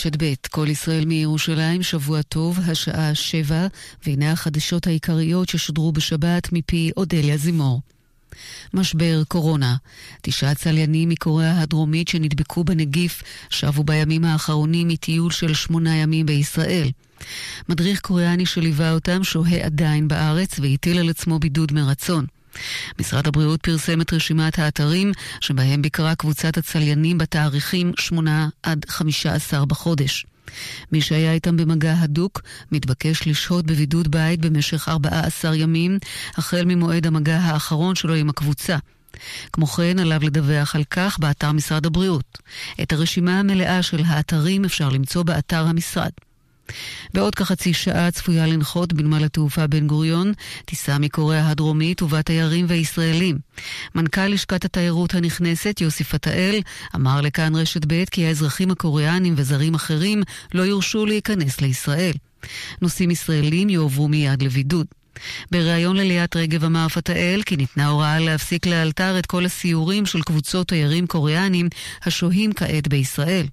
רשת ב', כל ישראל מירושלים, שבוע טוב, השעה שבע, והנה החדשות העיקריות ששודרו בשבת מפי אודליה זימור. משבר קורונה. תשעה צליינים מקוריאה הדרומית שנדבקו בנגיף שבו בימים האחרונים מטיול של שמונה ימים בישראל. מדריך קוריאני שליווה אותם שוהה עדיין בארץ והטיל על עצמו בידוד מרצון. משרד הבריאות פרסם את רשימת האתרים שבהם ביקרה קבוצת הצליינים בתאריכים 8 עד 15 בחודש. מי שהיה איתם במגע הדוק מתבקש לשהות בבידוד בית במשך 14 ימים, החל ממועד המגע האחרון שלו עם הקבוצה. כמו כן, עליו לדווח על כך באתר משרד הבריאות. את הרשימה המלאה של האתרים אפשר למצוא באתר המשרד. בעוד כחצי שעה צפויה לנחות בנמל התעופה בן גוריון טיסה מקוריאה הדרומית ובה תיירים וישראלים. מנכ"ל לשכת התיירות הנכנסת, יוסי פתאל, אמר לכאן רשת ב' כי האזרחים הקוריאנים וזרים אחרים לא יורשו להיכנס לישראל. נוסעים ישראלים יועברו מיד לבידוד. בריאיון לליאת רגב אמר פתאל כי ניתנה הוראה להפסיק לאלתר את כל הסיורים של קבוצות תיירים קוריאנים השוהים כעת בישראל.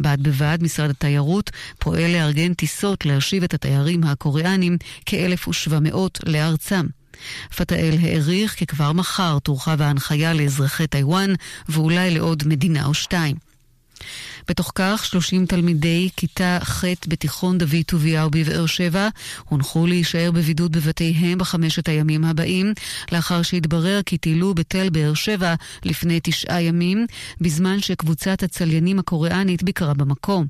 בד בבד משרד התיירות פועל לארגן טיסות להשיב את התיירים הקוריאנים כ-1,700 לארצם. פתאל העריך כי כבר מחר תורחב ההנחיה לאזרחי טיוואן ואולי לעוד מדינה או שתיים. בתוך כך, 30 תלמידי כיתה ח' בתיכון דוד טוביהו בבאר שבע הונחו להישאר בבידוד בבתיהם בחמשת הימים הבאים, לאחר שהתברר כי טיילו בתל באר שבע לפני תשעה ימים, בזמן שקבוצת הצליינים הקוריאנית ביקרה במקום.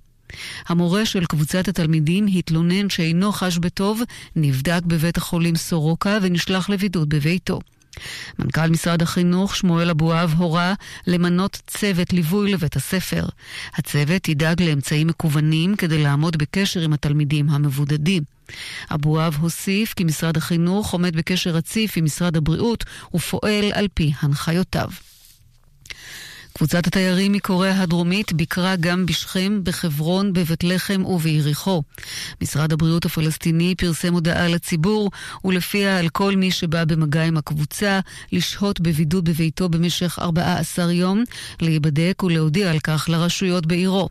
המורה של קבוצת התלמידים התלונן שאינו חש בטוב, נבדק בבית החולים סורוקה ונשלח לבידוד בביתו. מנכ"ל משרד החינוך שמואל אבואב הורה למנות צוות ליווי לבית הספר. הצוות ידאג לאמצעים מקוונים כדי לעמוד בקשר עם התלמידים המבודדים. אבואב הוסיף כי משרד החינוך עומד בקשר רציף עם משרד הבריאות ופועל על פי הנחיותיו. קבוצת התיירים מקוריאה הדרומית ביקרה גם בשכם, בחברון, בבית לחם וביריחו. משרד הבריאות הפלסטיני פרסם הודעה לציבור, ולפיה על כל מי שבא במגע עם הקבוצה, לשהות בבידוד בביתו במשך 14 יום, להיבדק ולהודיע על כך לרשויות בעירו.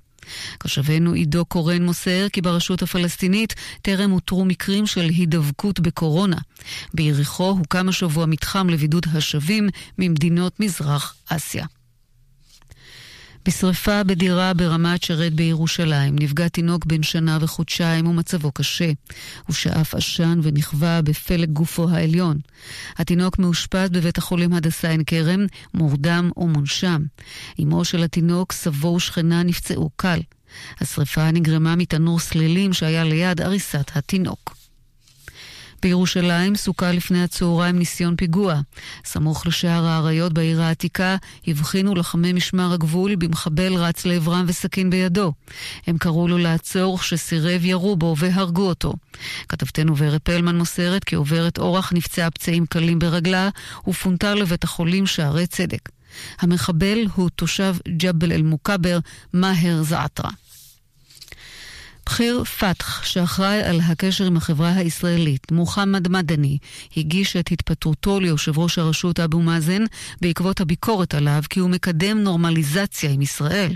קשבנו עידו קורן מוסר כי ברשות הפלסטינית טרם אותרו מקרים של הידבקות בקורונה. ביריחו הוקם השבוע מתחם לבידוד השבים ממדינות מזרח אסיה. בשרפה בדירה ברמת שרת בירושלים נפגע תינוק בן שנה וחודשיים ומצבו קשה. הוא שאף עשן ונכווה בפלג גופו העליון. התינוק מאושפז בבית החולים הדסה עין כרם, מורדם ומונשם. אמו של התינוק, סבו ושכנה נפצעו קל. השרפה נגרמה מתנור סלילים שהיה ליד עריסת התינוק. בירושלים סוכה לפני הצהריים ניסיון פיגוע. סמוך לשער האריות בעיר העתיקה הבחינו לוחמי משמר הגבול במחבל רץ לעברם וסכין בידו. הם קראו לו לעצור כשסירב ירו בו והרגו אותו. כתבתנו ורד פלמן מוסרת כי עוברת אורח נפצעה פצעים קלים ברגלה ופונתה לבית החולים שערי צדק. המחבל הוא תושב ג'בל אל-מוכבר, מאהר זעתרה. בכיר פת"ח, שאחראי על הקשר עם החברה הישראלית, מוחמד מדני, הגיש את התפטרותו ליושב ראש הרשות אבו מאזן בעקבות הביקורת עליו כי הוא מקדם נורמליזציה עם ישראל.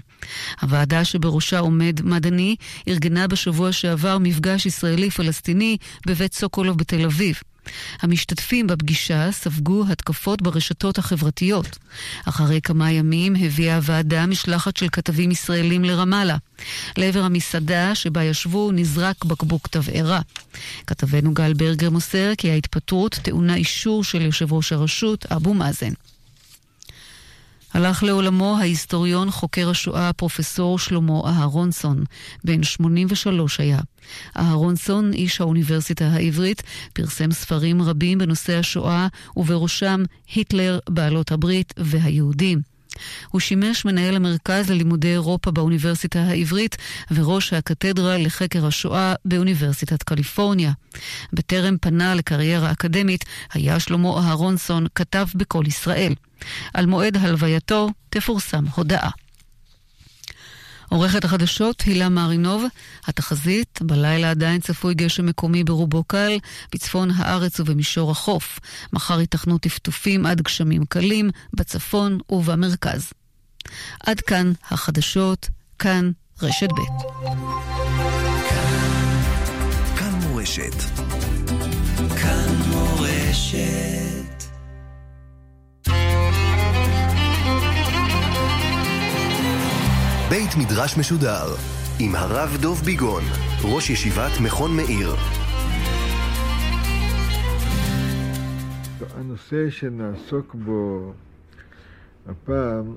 הוועדה שבראשה עומד מדני ארגנה בשבוע שעבר מפגש ישראלי-פלסטיני בבית סוקולוב בתל אביב. המשתתפים בפגישה ספגו התקפות ברשתות החברתיות. אחרי כמה ימים הביאה הוועדה משלחת של כתבים ישראלים לרמאללה. לעבר המסעדה שבה ישבו נזרק בקבוק תבערה. כתבנו גל ברגר מוסר כי ההתפטרות טעונה אישור של יושב ראש הרשות, אבו מאזן. הלך לעולמו ההיסטוריון חוקר השואה הפרופסור שלמה אהרונסון, בן 83 היה. אהרונסון, איש האוניברסיטה העברית, פרסם ספרים רבים בנושא השואה, ובראשם היטלר, בעלות הברית והיהודים. הוא שימש מנהל המרכז ללימודי אירופה באוניברסיטה העברית וראש הקתדרה לחקר השואה באוניברסיטת קליפורניה. בטרם פנה לקריירה אקדמית, היה שלמה אהרונסון כתב בקול ישראל. על מועד הלווייתו תפורסם הודעה. עורכת החדשות הילה מרינוב, התחזית, בלילה עדיין צפוי גשם מקומי ברובו קל, בצפון הארץ ובמישור החוף. מחר ייתכנו טפטופים עד גשמים קלים, בצפון ובמרכז. עד כאן החדשות, כאן רשת ב'. כאן מורשת. בית מדרש משודר עם הרב דוב ביגון, ראש ישיבת מכון מאיר. הנושא שנעסוק בו הפעם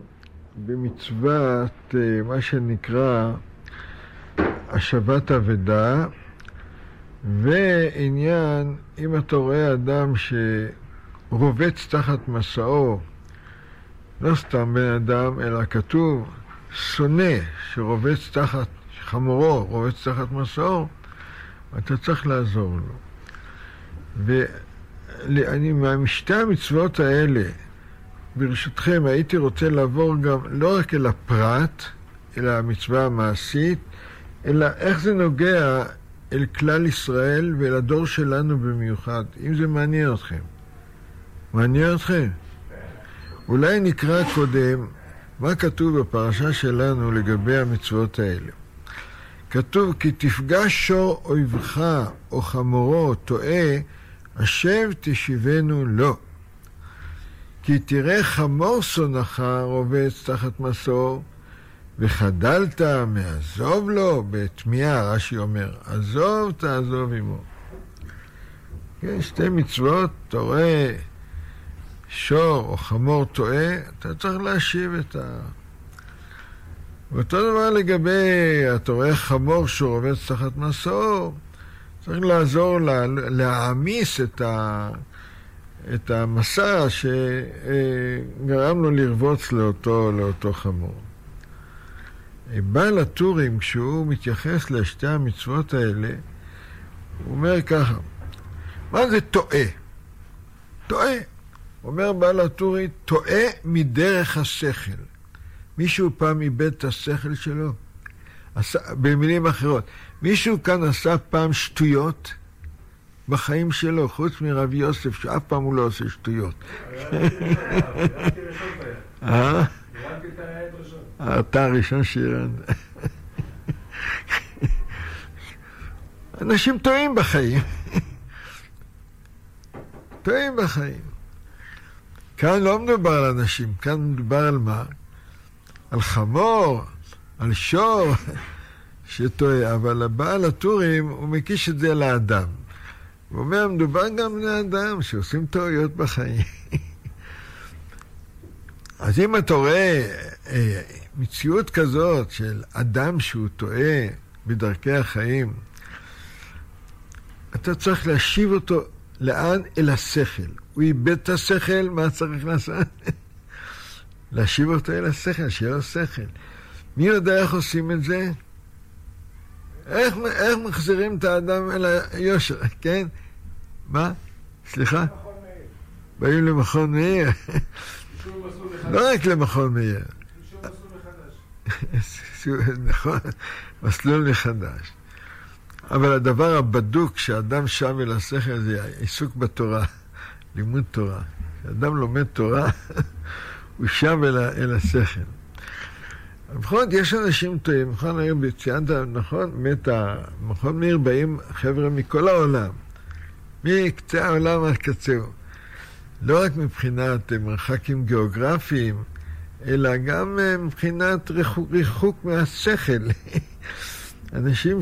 במצוות אה, מה שנקרא השבת אבדה, ועניין, אם אתה רואה אדם שרובץ תחת מסעו, לא סתם בן אדם, אלא כתוב שונא שרובץ תחת חמורו, רובץ תחת מסעו, אתה צריך לעזור לו. ואני, משתי המצוות האלה, ברשותכם, הייתי רוצה לעבור גם לא רק אל הפרט, אלא המצווה המעשית, אלא איך זה נוגע אל כלל ישראל ואל הדור שלנו במיוחד, אם זה מעניין אתכם. מעניין אתכם? אולי נקרא קודם מה כתוב בפרשה שלנו לגבי המצוות האלה. כתוב כי תפגש שור אויבך או חמורו טועה, השב תשיבנו לו. כי תראה חמור שונאך רובץ תחת מסור, וחדלת מעזוב לו, בתמיהה, רש"י אומר, עזוב תעזוב עמו. כן, שתי מצוות, אתה רואה שור או חמור טועה, אתה צריך להשיב את ה... ואותו דבר לגבי, אתה רואה חמור שרובץ תחת מסור, צריך לעזור לה, להעמיס את ה... את המסע שגרם לו לרבוץ לאותו, לאותו חמור. בעל הטורים, כשהוא מתייחס לשתי המצוות האלה, הוא אומר ככה, מה זה טועה? טועה. אומר בעל הטורי, טועה מדרך השכל. מישהו פעם איבד את השכל שלו? עשה, במילים אחרות, מישהו כאן עשה פעם שטויות? בחיים שלו, חוץ מרבי יוסף, שאף פעם הוא לא עושה שטויות. אה? אתה הראשון שאירן. אנשים טועים בחיים. טועים בחיים. כאן לא מדובר על אנשים, כאן מדובר על מה? על חמור, על שור שטועה, אבל הבעל הטורים, הוא מקיש את זה לאדם. הוא אומר, מדובר גם בני אדם שעושים טעויות בחיים. אז אם אתה רואה אה, מציאות כזאת של אדם שהוא טועה בדרכי החיים, אתה צריך להשיב אותו לאן? אל השכל. הוא איבד את השכל, מה צריך לעשות? להשיב אותו אל השכל, שיהיה לו שכל. מי יודע איך עושים את זה? איך, איך מחזירים את האדם אל היושר, כן? מה? סליחה? באים למכון מאיר. לא רק למכון מאיר. נכון, מסלול מחדש. אבל הדבר הבדוק שאדם שם אל השכל זה עיסוק בתורה, לימוד תורה. כשאדם לומד תורה, הוא שם אל, אל השכל. בכל זאת, יש אנשים טועים, מכון מאיר, ציינת, נכון, באמת, מכון מאיר באים חבר'ה מכל העולם. מקצה העולם עד קצהו. לא רק מבחינת מרחקים גיאוגרפיים, אלא גם מבחינת ריחוק, ריחוק מהשכל. אנשים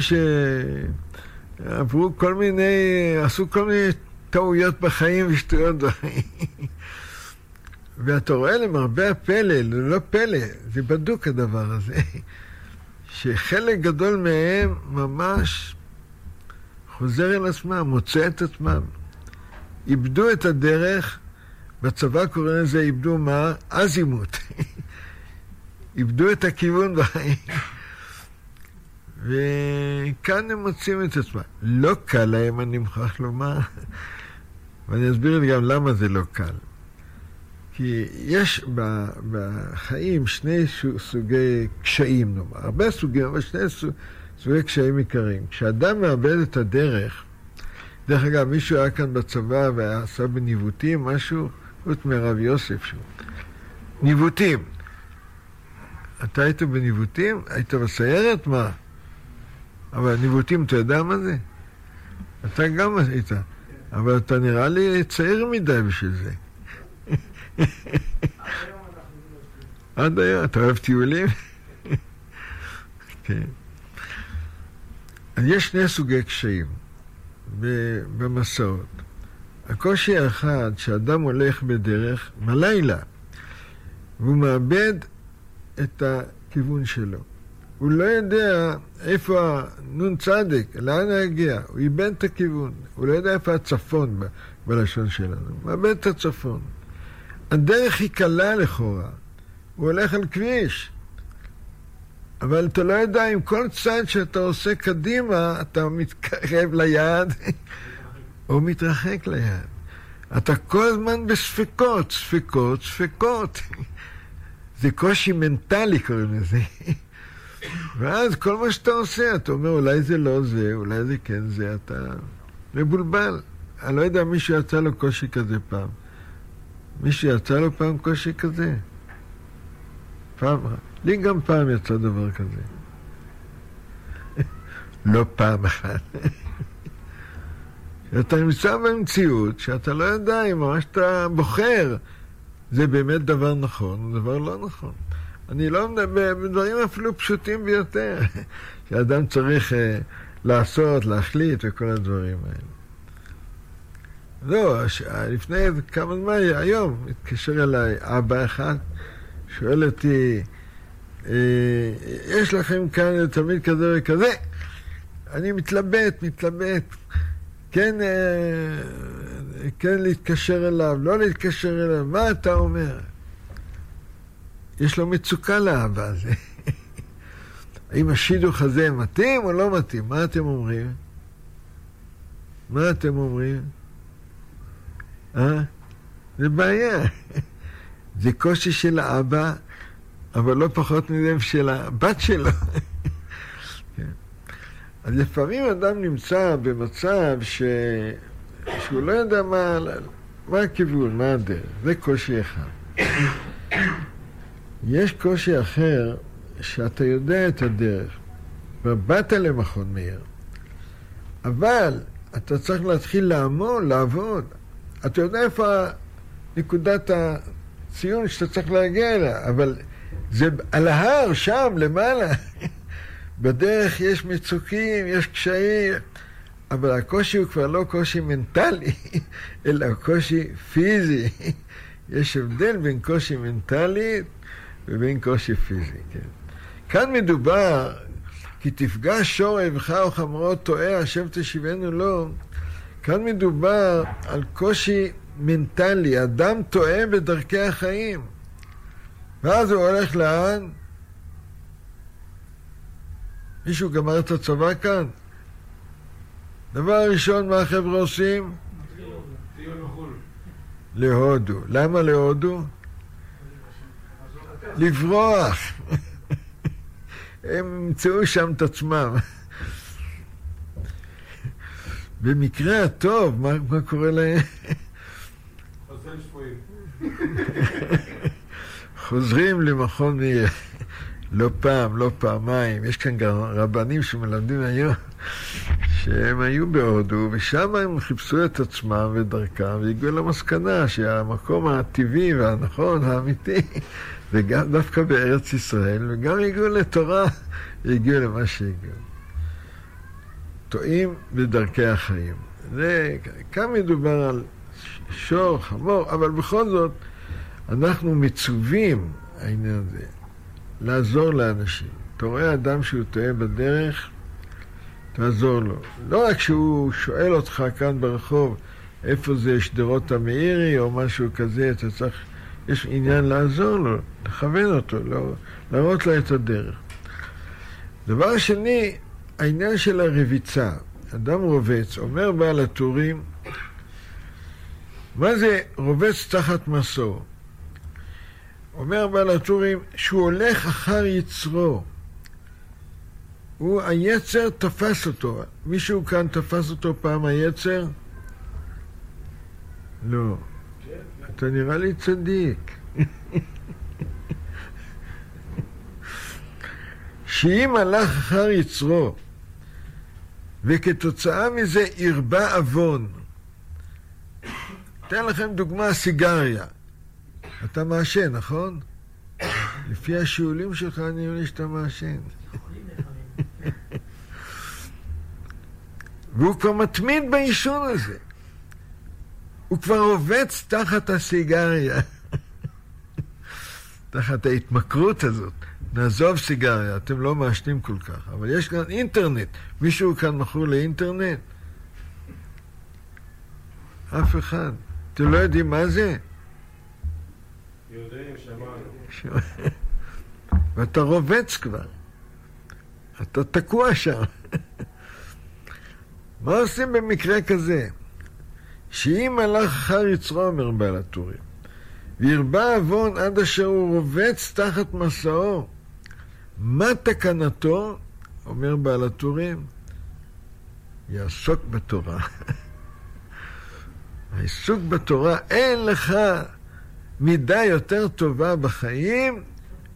שעברו כל מיני, עשו כל מיני טעויות בחיים ושטויות בחיים. ואתה רואה למרבה הפלא, לא פלא, זה בדוק הדבר הזה, שחלק גדול מהם ממש חוזר אל עצמם, מוצא את עצמם. איבדו את הדרך, בצבא קוראים לזה איבדו מה? אזימות. איבדו את הכיוון בחיים. וכאן הם מוצאים את עצמם. לא קל להם, אני מוכרח לומר, ואני אסביר גם למה זה לא קל. כי יש בחיים שני סוגי קשיים, נאמר, הרבה סוגים, אבל שני. סוגי קשיים עיקריים. כשאדם מאבד את הדרך, דרך אגב, מישהו היה כאן בצבא ועשה בניווטים משהו, חוץ מהרב יוסף שהוא. ניווטים. אתה היית בניווטים? היית בסיירת? מה? אבל ניווטים, אתה יודע מה זה? אתה גם היית. אבל אתה נראה לי צעיר מדי בשביל זה. עד היום, אתה אוהב טיולים? כן. יש שני סוגי קשיים במסעות. הקושי האחד, שאדם הולך בדרך בלילה, והוא מאבד את הכיוון שלו. הוא לא יודע איפה הנ"צ, לאן הוא יגיע. הוא איבד את הכיוון. הוא לא יודע איפה הצפון ב- בלשון שלנו. הוא מאבד את הצפון. הדרך היא קלה לכאורה. הוא הולך על כביש. אבל אתה לא יודע אם כל צעד שאתה עושה קדימה, אתה מתקרב ליעד או מתרחק ליעד. אתה כל הזמן בספקות, ספקות, ספקות. זה קושי מנטלי קוראים לזה. ואז כל מה שאתה עושה, אתה אומר, אולי זה לא זה, אולי זה כן זה, אתה מבולבל. אני לא יודע, מישהו יצא לו קושי כזה פעם. מישהו יצא לו פעם קושי כזה? פעם, לי גם פעם יצא דבר כזה. לא פעם אחת. אתה נמצא במציאות שאתה לא יודע אם מה שאתה בוחר זה באמת דבר נכון או דבר לא נכון. אני לא מדבר בדברים אפילו פשוטים ביותר, שאדם צריך uh, לעשות, להחליט וכל הדברים האלה. לא, לפני כמה זמן, היום, התקשר אליי אבא אחד, שואל אותי, אה, יש לכם כאן תלמיד כזה וכזה? אני מתלבט, מתלבט. כן, אה, כן להתקשר אליו, לא להתקשר אליו, מה אתה אומר? יש לו מצוקה לאבא הזה. האם השידוך הזה מתאים או לא מתאים? מה אתם אומרים? מה אתם אומרים? אה? זה בעיה. זה קושי של האבא, אבל לא פחות מזה של הבת שלו. כן. אז לפעמים אדם נמצא במצב ש... שהוא לא יודע מה, מה הכיוון, מה הדרך. זה קושי אחד. יש קושי אחר, שאתה יודע את הדרך, ובאת למכון מאיר, אבל אתה צריך להתחיל לעמוד, לעבוד. אתה יודע איפה נקודת הציון שאתה צריך להגיע אליה, אבל זה על ההר, שם, למעלה. בדרך יש מצוקים, יש קשיים, אבל הקושי הוא כבר לא קושי מנטלי, אלא קושי פיזי. יש הבדל בין קושי מנטלי ובין קושי פיזי, כן. כאן מדובר, כי תפגע שור אבך או חמורו טועה, השם תשיבנו לו. כאן מדובר על קושי מנטלי, אדם טועה בדרכי החיים. ואז הוא הולך לאן? מישהו גמר את הצבא כאן? דבר ראשון, מה החבר'ה עושים? להודו. למה להודו? לברוח. הם ימצאו שם את עצמם. במקרה הטוב, מה, מה קורה להם? חוזרים למכון מאיר. לא פעם, לא פעמיים. יש כאן גם רבנים שמלמדים היום שהם היו בהודו, ושם הם חיפשו את עצמם ואת דרכם, והגיעו למסקנה שהמקום הטבעי והנכון, האמיתי, זה גם דווקא בארץ ישראל, וגם הגיעו לתורה, והגיעו למה שהגיעו. טועים בדרכי החיים. זה, כאן מדובר על שור, חמור, אבל בכל זאת, אנחנו מצווים, העניין הזה, לעזור לאנשים. אתה רואה אדם שהוא טועה בדרך, תעזור לו. לא רק שהוא שואל אותך כאן ברחוב איפה זה שדרות המאירי או משהו כזה, אתה צריך, יש עניין לעזור לו, לכוון אותו, לא, להראות לו את הדרך. דבר שני, העניין של הרביצה. אדם רובץ, אומר בעל הטורים, מה זה רובץ תחת מסור? אומר בעל הטורים שהוא הולך אחר יצרו. הוא, היצר תפס אותו. מישהו כאן תפס אותו פעם היצר? לא. אתה נראה לי צדיק. שאם הלך אחר יצרו, וכתוצאה מזה הרבה עוון, אתן לכם דוגמה, סיגריה. אתה מעשן, נכון? לפי השיעולים שלך אני יודע שאתה מעשן. והוא כבר מתמיד בעישון הזה. הוא כבר רובץ תחת הסיגריה, תחת ההתמכרות הזאת. נעזוב סיגריה, אתם לא מעשנים כל כך, אבל יש כאן אינטרנט. מישהו כאן מכור לאינטרנט? אף אחד. אתם לא יודעים מה זה? יודעים, שמענו. ואתה רובץ כבר. אתה תקוע שם. מה עושים במקרה כזה? שאם הלך אחר יצרו, אומר בעל הטורים, והרבה עוון עד אשר הוא רובץ תחת מסעו, מה תקנתו? אומר בעל הטורים, יעסוק בתורה. העיסוק בתורה, אין לך מידה יותר טובה בחיים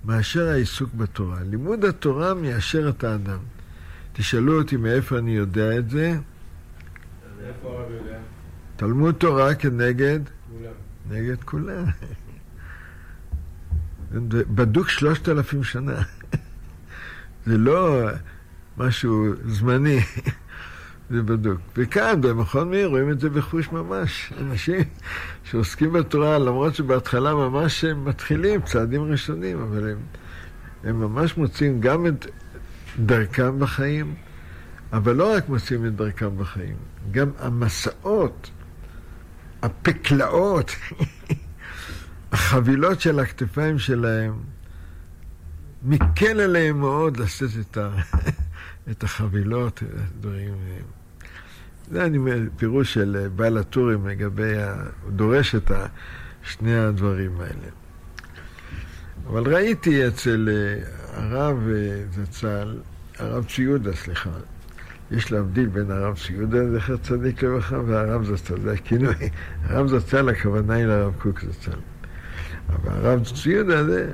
מאשר העיסוק בתורה. לימוד התורה מיישר את האדם. תשאלו אותי מאיפה אני יודע את זה. איפה הרב יודע? תלמוד תורה כנגד, כולם. נגד כולם. בדוק שלושת אלפים שנה. זה לא משהו זמני, זה בדוק. וכאן, במכון מאיר, רואים את זה בחוש ממש. אנשים שעוסקים בתורה, למרות שבהתחלה ממש הם מתחילים, צעדים ראשונים, אבל הם, הם ממש מוצאים גם את דרכם בחיים, אבל לא רק מוצאים את דרכם בחיים, גם המסעות, הפקלאות, החבילות של הכתפיים שלהם, מקל עליהם מאוד לשאת את, ה, את החבילות, הדברים. זה אני אומר, פירוש של בעל הטורים לגבי, ה, הוא דורש את ה, שני הדברים האלה. אבל ראיתי אצל אה, הרב אה, זצ"ל, הרב צבי יהודה, סליחה, יש להבדיל בין הרב צבי יהודה, זכר צדיק לברכה, והרב זצ"ל, זה הכינוי. הרב זצ"ל, הכוונה היא לרב קוק זצ"ל. אבל הרב צבי יהודה זה,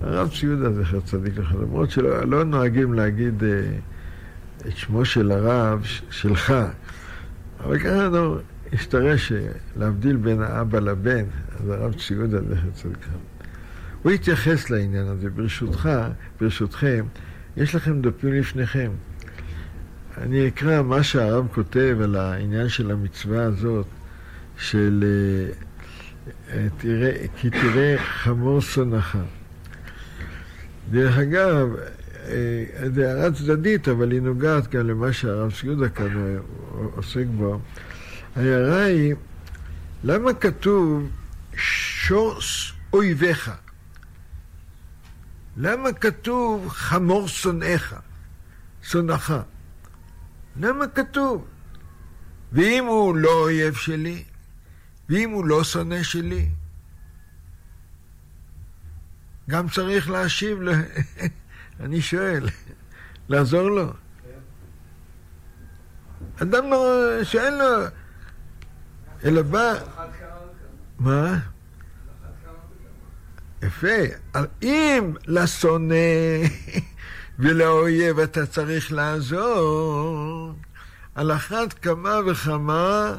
הרב צבי יהודה זכר צדיק לברכה, למרות שלא לא נוהגים להגיד אה, את שמו של הרב ש- שלך, אבל ככה נו, השתרש להבדיל בין האבא לבן, אז הרב צבי יהודה זכר צדיק לברכה. הוא התייחס לעניין הזה, ברשותך, ברשותכם, יש לכם דפים לפניכם. אני אקרא מה שהרב כותב על העניין של המצווה הזאת, של אה, אה, תראה, כי תראה חמור שונאך. דרך אגב, אה, זו הערה צדדית, אבל היא נוגעת גם למה שהרב סיודה כאן עוסק בו. ההערה היא, למה כתוב שוס אויביך? למה כתוב חמור שונאיך? שונאך. למה כתוב? ואם הוא לא אויב שלי, ואם הוא לא שונא שלי, גם צריך להשיב, ל... אני שואל, לעזור לו. אדם לא, שאין לו, אלא בא... מה? יפה. אם לשונא ולאויב אתה צריך לעזור, על אחת כמה וכמה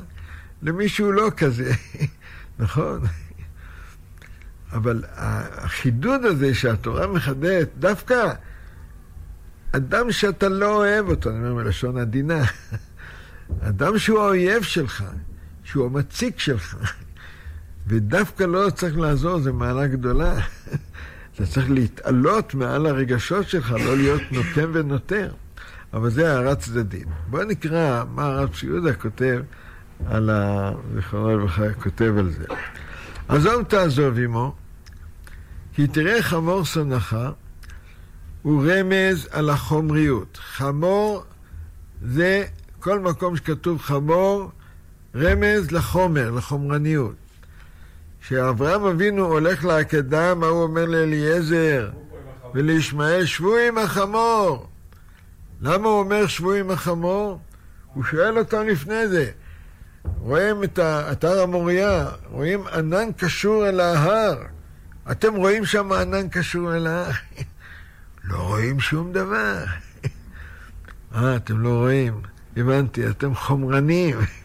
למי שהוא לא כזה, נכון? אבל החידוד הזה שהתורה מחדדת, דווקא אדם שאתה לא אוהב אותו, אני אומר מלשון עדינה, אדם שהוא האויב שלך, שהוא המציק שלך, ודווקא לא צריך לעזור, זו מעלה גדולה. אתה צריך להתעלות מעל הרגשות שלך, לא להיות נותן ונותר. אבל זה הערה צדדית. בואו נקרא מה הרב ציודה כותב על ה... זיכרונו לברכה כותב על זה. עזוב תעזוב עמו, כי תראה חמור שונאך, הוא רמז על החומריות. חמור זה כל מקום שכתוב חמור, רמז לחומר, לחומרניות. כשאברהם אבינו הולך לעקדה, מה הוא אומר לאליעזר ולישמעאל? שבו עם החמור. למה הוא אומר שבו עם החמור? הוא שואל אותם לפני זה. רואים את אתר המוריה, רואים ענן קשור אל ההר. אתם רואים שם ענן קשור אל ההר? לא רואים שום דבר. אה, אתם לא רואים? הבנתי, אתם חומרנים.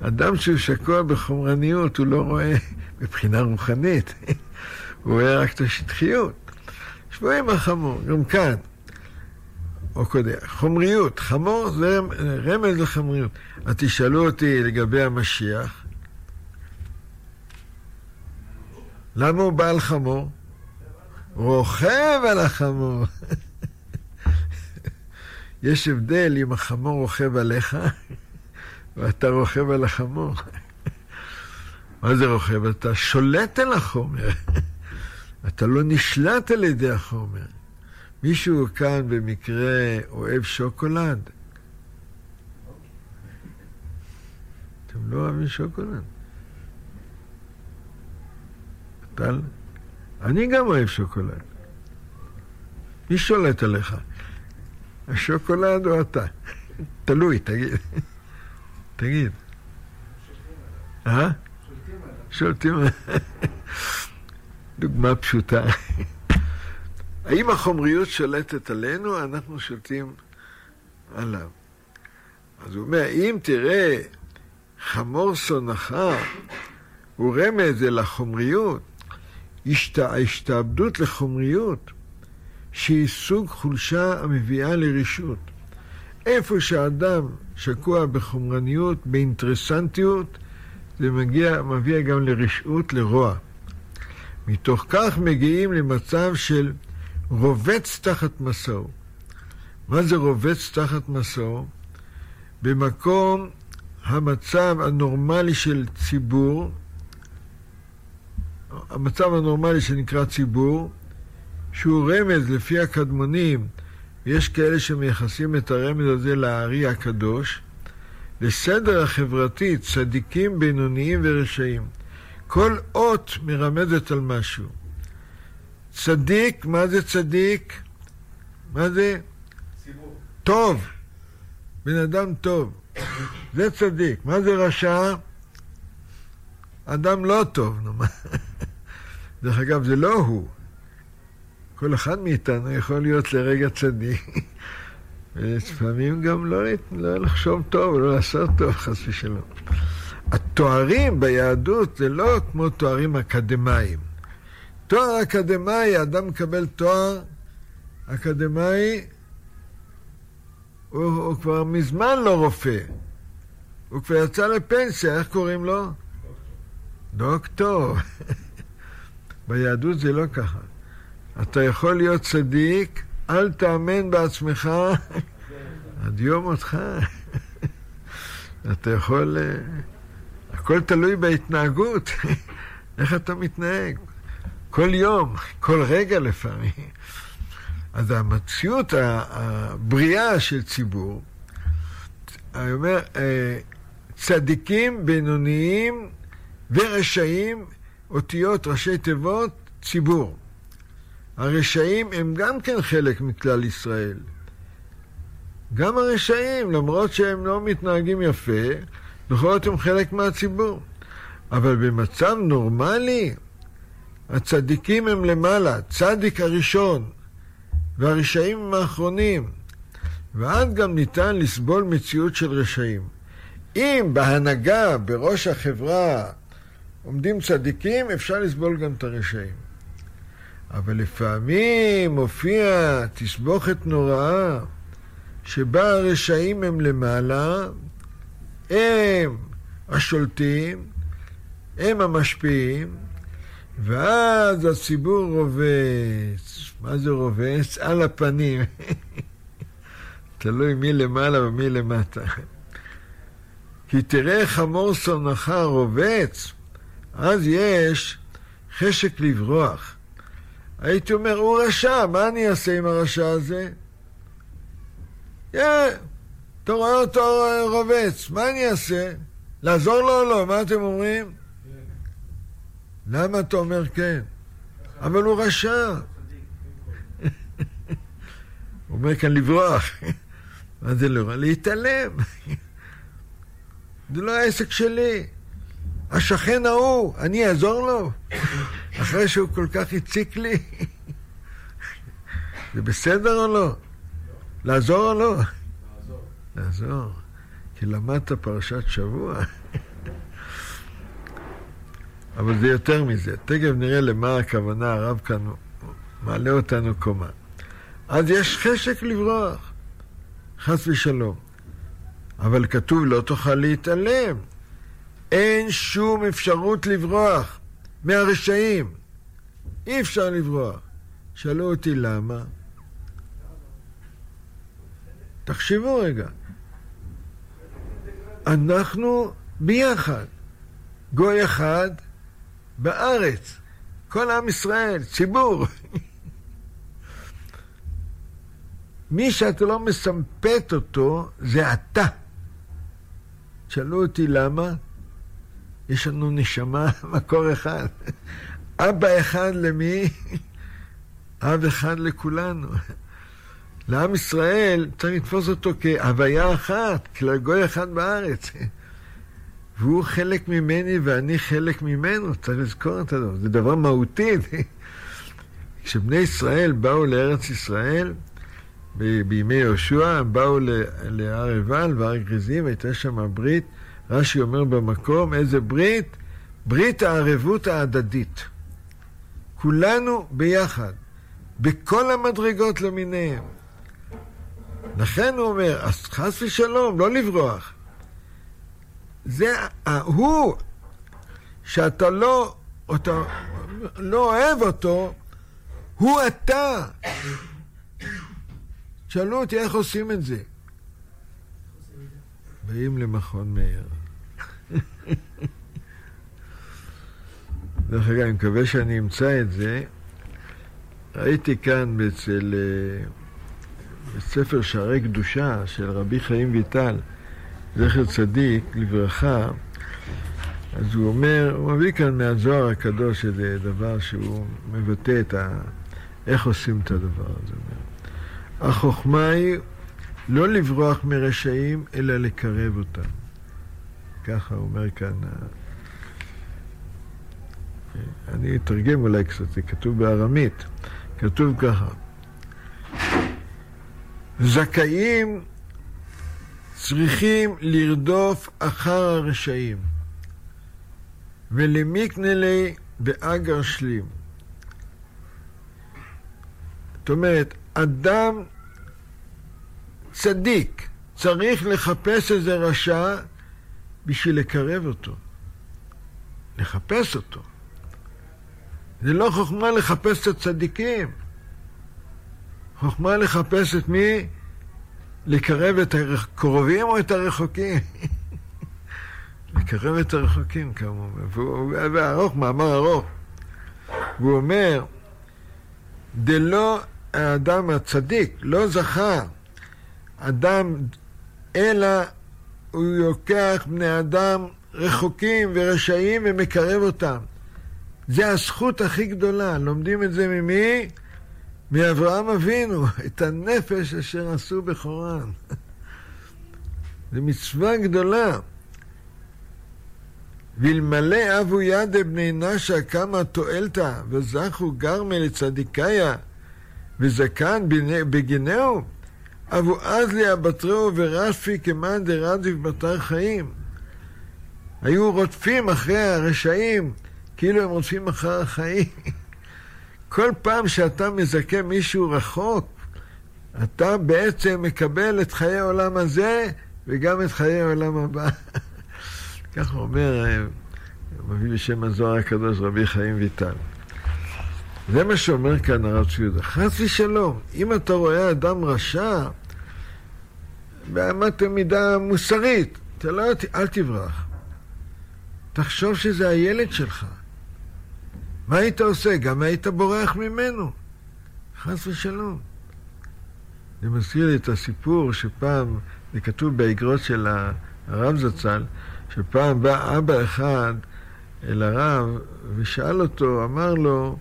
אדם שהוא שקוע בחומרניות, הוא לא רואה מבחינה רוחנית. הוא רואה רק את השטחיות. שבו עם החמור, גם כאן. או קודם, חומריות, חמור זה רמז לחומריות. אז תשאלו אותי לגבי המשיח, למה הוא בעל חמור? רוכב על החמור. יש הבדל אם החמור רוכב עליך ואתה רוכב על החמור. מה זה רוכב? אתה שולט על החומר. אתה לא נשלט על ידי החומר. מישהו כאן במקרה אוהב שוקולד? אתם לא אוהבים שוקולד? אתה... אני גם אוהב שוקולד. מי שולט עליך? השוקולד או אתה? תלוי, תגיד. תגיד. אה? שולטים עליי. דוגמה פשוטה. האם החומריות שולטת עלינו, אנחנו שולטים עליו. אז הוא אומר, אם תראה חמור שונאך, הוא רמז אל החומריות, ההשתעבדות לחומריות, שהיא סוג חולשה המביאה לרשות. איפה שאדם שקוע בחומרניות, באינטרסנטיות, זה מגיע, מביא גם לרשעות, לרוע. מתוך כך מגיעים למצב של רובץ תחת מסור. מה זה רובץ תחת מסור? במקום המצב הנורמלי של ציבור, המצב הנורמלי שנקרא ציבור, שהוא רמז לפי הקדמונים, ויש כאלה שמייחסים את הרמז הזה לארי הקדוש, לסדר החברתי, צדיקים, בינוניים ורשעים. כל אות מרמזת על משהו. צדיק, מה זה צדיק? מה זה? ציבור. טוב. בן אדם טוב. זה צדיק. מה זה רשע? אדם לא טוב, נו מה. דרך אגב, זה לא הוא. כל אחד מאיתנו יכול להיות לרגע צדיק. ולפעמים גם לא, לא לחשוב טוב, לא לעשות טוב, חס ושלום. התוארים ביהדות זה לא כמו תוארים אקדמיים. תואר אקדמאי, אדם מקבל תואר אקדמאי, הוא, הוא כבר מזמן לא רופא. הוא כבר יצא לפנסיה, איך קוראים לו? דוקטור. ביהדות זה לא ככה. אתה יכול להיות צדיק, אל תאמן בעצמך עד יום מותך. אתה יכול... אה, הכל תלוי בהתנהגות, איך אתה מתנהג. כל יום, כל רגע לפעמים. אז המציאות הבריאה של ציבור, אני אומר, אה, צדיקים, בינוניים ורשעים, אותיות, ראשי תיבות, ציבור. הרשעים הם גם כן חלק מכלל ישראל. גם הרשעים, למרות שהם לא מתנהגים יפה, בכל זאת הם חלק מהציבור. אבל במצב נורמלי, הצדיקים הם למעלה, צדיק הראשון, והרשעים הם האחרונים. ואז גם ניתן לסבול מציאות של רשעים. אם בהנהגה, בראש החברה, עומדים צדיקים, אפשר לסבול גם את הרשעים. אבל לפעמים מופיע תסבוכת נוראה, שבה הרשעים הם למעלה, הם השולטים, הם המשפיעים, ואז הציבור רובץ. מה זה רובץ? על הפנים. תלוי מי למעלה ומי למטה. כי תראה חמור שונאך רובץ, אז יש חשק לברוח. הייתי אומר, הוא רשע, מה אני אעשה עם הרשע הזה? אתה רואה אותו רובץ, מה אני אעשה? לעזור לו או לא? מה אתם אומרים? למה אתה אומר כן? אבל הוא רשע. הוא אומר כאן לברוח. מה זה לא? להתעלם. זה לא העסק שלי. השכן ההוא, אני אעזור לו? אחרי שהוא כל כך הציק לי? זה בסדר או לא? לעזור או לא? לעזור. כי למדת פרשת שבוע. אבל זה יותר מזה. תכף נראה למה הכוונה, הרב כאן מעלה אותנו קומה. אז יש חשק לברוח, חס ושלום. אבל כתוב לא תוכל להתעלם. אין שום אפשרות לברוח מהרשעים. אי אפשר לברוח. שאלו אותי למה. תחשבו רגע. אנחנו ביחד. גוי אחד בארץ. כל עם ישראל, ציבור. מי שאתה לא מסמפת אותו, זה אתה. שאלו אותי למה? יש לנו נשמה, מקור אחד. אבא אחד למי? אב אחד לכולנו. לעם ישראל צריך לתפוס אותו כהוויה אחת, כגוי אחד בארץ. והוא חלק ממני ואני חלק ממנו, צריך לזכור את הדבר. זה דבר מהותי. כשבני ישראל באו לארץ ישראל, בימי יהושע, באו להר עיבל והר גריזים, הייתה שם ברית. רש"י אומר במקום, איזה ברית? ברית הערבות ההדדית. כולנו ביחד, בכל המדרגות למיניהם. לכן הוא אומר, אז חס ושלום, לא לברוח. זה ההוא שאתה לא, אתה לא אוהב אותו, הוא אתה. שאלו אותי איך עושים את זה. באים למכון מאיר. דרך אגב, אני מקווה שאני אמצא את זה. ראיתי כאן אצל אה, בספר שערי קדושה של רבי חיים ויטל, זכר צדיק לברכה, אז הוא אומר, הוא מביא כאן מהזוהר הקדוש איזה דבר שהוא מבטא את ה... איך עושים את הדבר הזה. החוכמה היא לא לברוח מרשעים, אלא לקרב אותם. ככה אומר כאן. אני אתרגם אולי קצת, זה כתוב בארמית. כתוב ככה: זכאים צריכים לרדוף אחר הרשעים, ולמיקנלי באגר שלים. זאת אומרת, אדם צדיק צריך לחפש איזה רשע בשביל לקרב אותו. לחפש אותו. זה לא חוכמה לחפש את הצדיקים. חוכמה לחפש את מי? לקרב את הקרובים או את הרחוקים? לקרב את הרחוקים, כמובן. והוא ארוך, מאמר ארוך. והוא אומר, דלא האדם הצדיק לא זכה אדם, אלא הוא לוקח בני אדם רחוקים ורשעים ומקרב אותם. זה הזכות הכי גדולה. לומדים את זה ממי? מאברהם אבינו, את הנפש אשר עשו בכורן. זו מצווה גדולה. ואלמלא אבו ידה בני נשה כמה תועלתא, וזכו גרמה לצדיקיה, וזקן בגינהו, אבו אזלי אבטרו ורשפי כמאן דרדיף בתר חיים. היו רודפים אחרי הרשעים, כאילו הם רודפים אחר החיים. כל פעם שאתה מזכה מישהו רחוק, אתה בעצם מקבל את חיי העולם הזה וגם את חיי העולם הבא. כך אומר, מביא בשם הזוהר הקדוש רבי חיים ויטל. זה מה שאומר כאן הרב צבי יהודה. חס ושלום, אם אתה רואה אדם רשע, באמת מידה מוסרית, אתה לא, אל תברח. תחשוב שזה הילד שלך. מה היית עושה? גם היית בורח ממנו. חס ושלום. זה מזכיר לי את הסיפור שפעם, זה כתוב באגרות של הרב זצ"ל, שפעם בא אבא אחד אל הרב ושאל אותו, אמר לו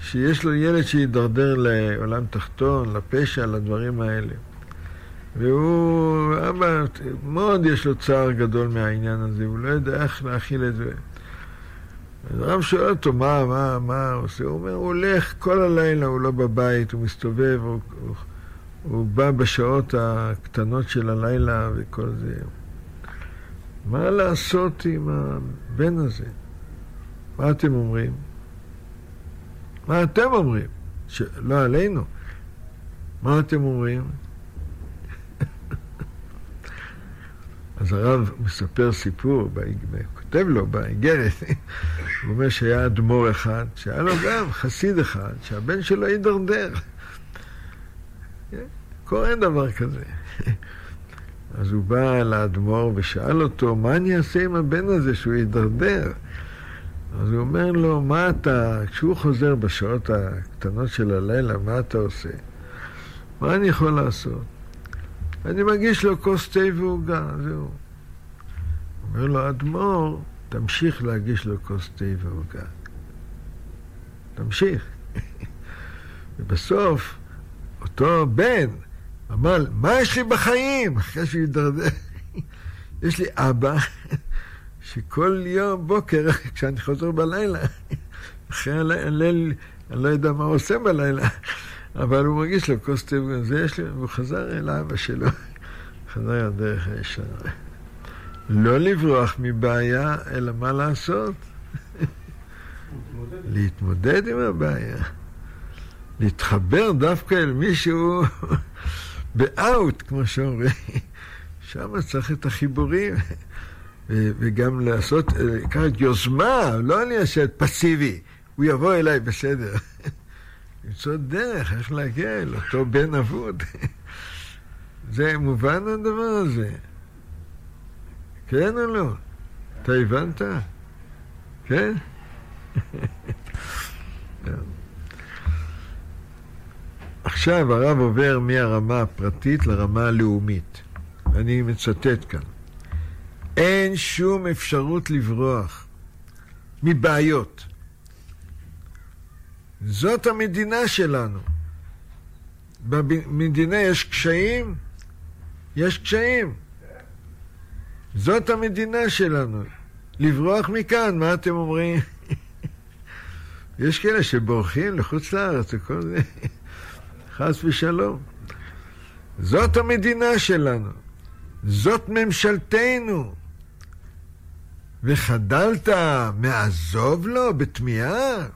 שיש לו ילד שהידרדר לעולם תחתון, לפשע, לדברים האלה. והוא, אבא, מאוד יש לו צער גדול מהעניין הזה, הוא לא יודע איך להכיל את זה. אז הרב שואל אותו, מה, מה, מה הוא עושה? הוא אומר, הוא הולך כל הלילה, הוא לא בבית, הוא מסתובב, הוא, הוא, הוא בא בשעות הקטנות של הלילה וכל זה. מה לעשות עם הבן הזה? מה אתם אומרים? מה אתם אומרים? ש... לא עלינו. מה אתם אומרים? אז הרב מספר סיפור, כותב לו באיגרת, הוא אומר שהיה אדמו"ר אחד, שהיה לו גם חסיד אחד, שהבן שלו הידרדר. קורה דבר כזה. אז הוא בא לאדמו"ר ושאל אותו, מה אני אעשה עם הבן הזה שהוא הידרדר? אז הוא אומר לו, מה אתה, כשהוא חוזר בשעות הקטנות של הלילה, מה אתה עושה? מה אני יכול לעשות? אני מגיש לו כוס תה ועוגה, זהו. אומר לו, אדמו"ר, תמשיך להגיש לו כוס תה ועוגה. תמשיך. ובסוף, אותו בן אמר, מה יש לי בחיים? אחרי שהוא הידרדר. יש לי אבא שכל יום בוקר, כשאני חוזר בלילה, אחרי הליל, אני לא יודע מה הוא עושה בלילה, אבל הוא מרגיש לו כוס תה, זה יש לי, והוא חזר אל אבא שלו, חזר הדרך הישנה. לא לברוח מבעיה, אלא מה לעשות? להתמודד עם הבעיה. להתחבר דווקא אל מישהו באאוט, כמו שאומרים. שם צריך את החיבורים. וגם לעשות, לקחת יוזמה, לא אני אעשה את פסיבי, הוא יבוא אליי, בסדר. למצוא דרך איך להגיע אל אותו בן אבוד. זה מובן הדבר הזה. כן או לא? אתה הבנת? כן? עכשיו הרב עובר מהרמה הפרטית לרמה הלאומית. אני מצטט כאן. אין שום אפשרות לברוח מבעיות. זאת המדינה שלנו. במדינה יש קשיים? יש קשיים. זאת המדינה שלנו. לברוח מכאן, מה אתם אומרים? יש כאלה שבורחים לחוץ לארץ וכל זה, חס ושלום. זאת המדינה שלנו. זאת ממשלתנו. וחדלת מעזוב לו בתמיהה?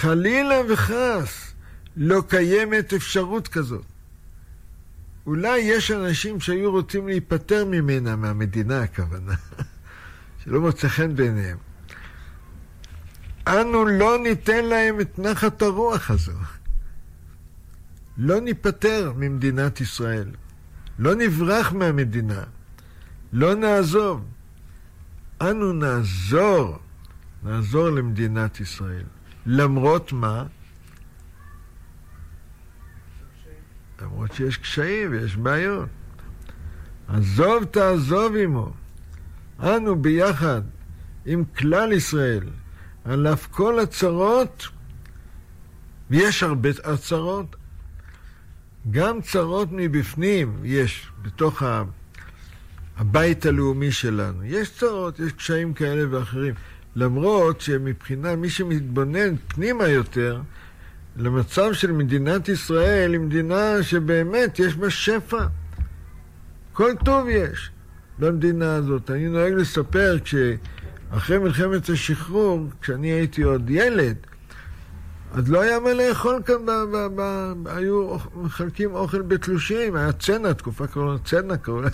חלילה וחס, לא קיימת אפשרות כזאת. אולי יש אנשים שהיו רוצים להיפטר ממנה, מהמדינה הכוונה, שלא מוצא חן בעיניהם. אנו לא ניתן להם את נחת הרוח הזו. לא ניפטר ממדינת ישראל. לא נברח מהמדינה. לא נעזוב. אנו נעזור, נעזור למדינת ישראל. למרות מה? למרות שיש קשיים ויש בעיות. עזוב תעזוב עמו. אנו ביחד עם כלל ישראל, על אף כל הצרות, ויש הרבה הצרות, גם צרות מבפנים יש בתוך הבית הלאומי שלנו. יש צרות, יש קשיים כאלה ואחרים. למרות שמבחינה, מי שמתבונן פנימה יותר, למצב של מדינת ישראל היא מדינה שבאמת יש בה שפע. כל טוב יש במדינה הזאת. אני נוהג לספר כשאחרי מלחמת השחרור, כשאני הייתי עוד ילד, אז לא היה מה לאכול כאן, ב, ב, ב, ב, היו מחלקים אוכל בתלושים, היה צנע, תקופה לו צנע, לה.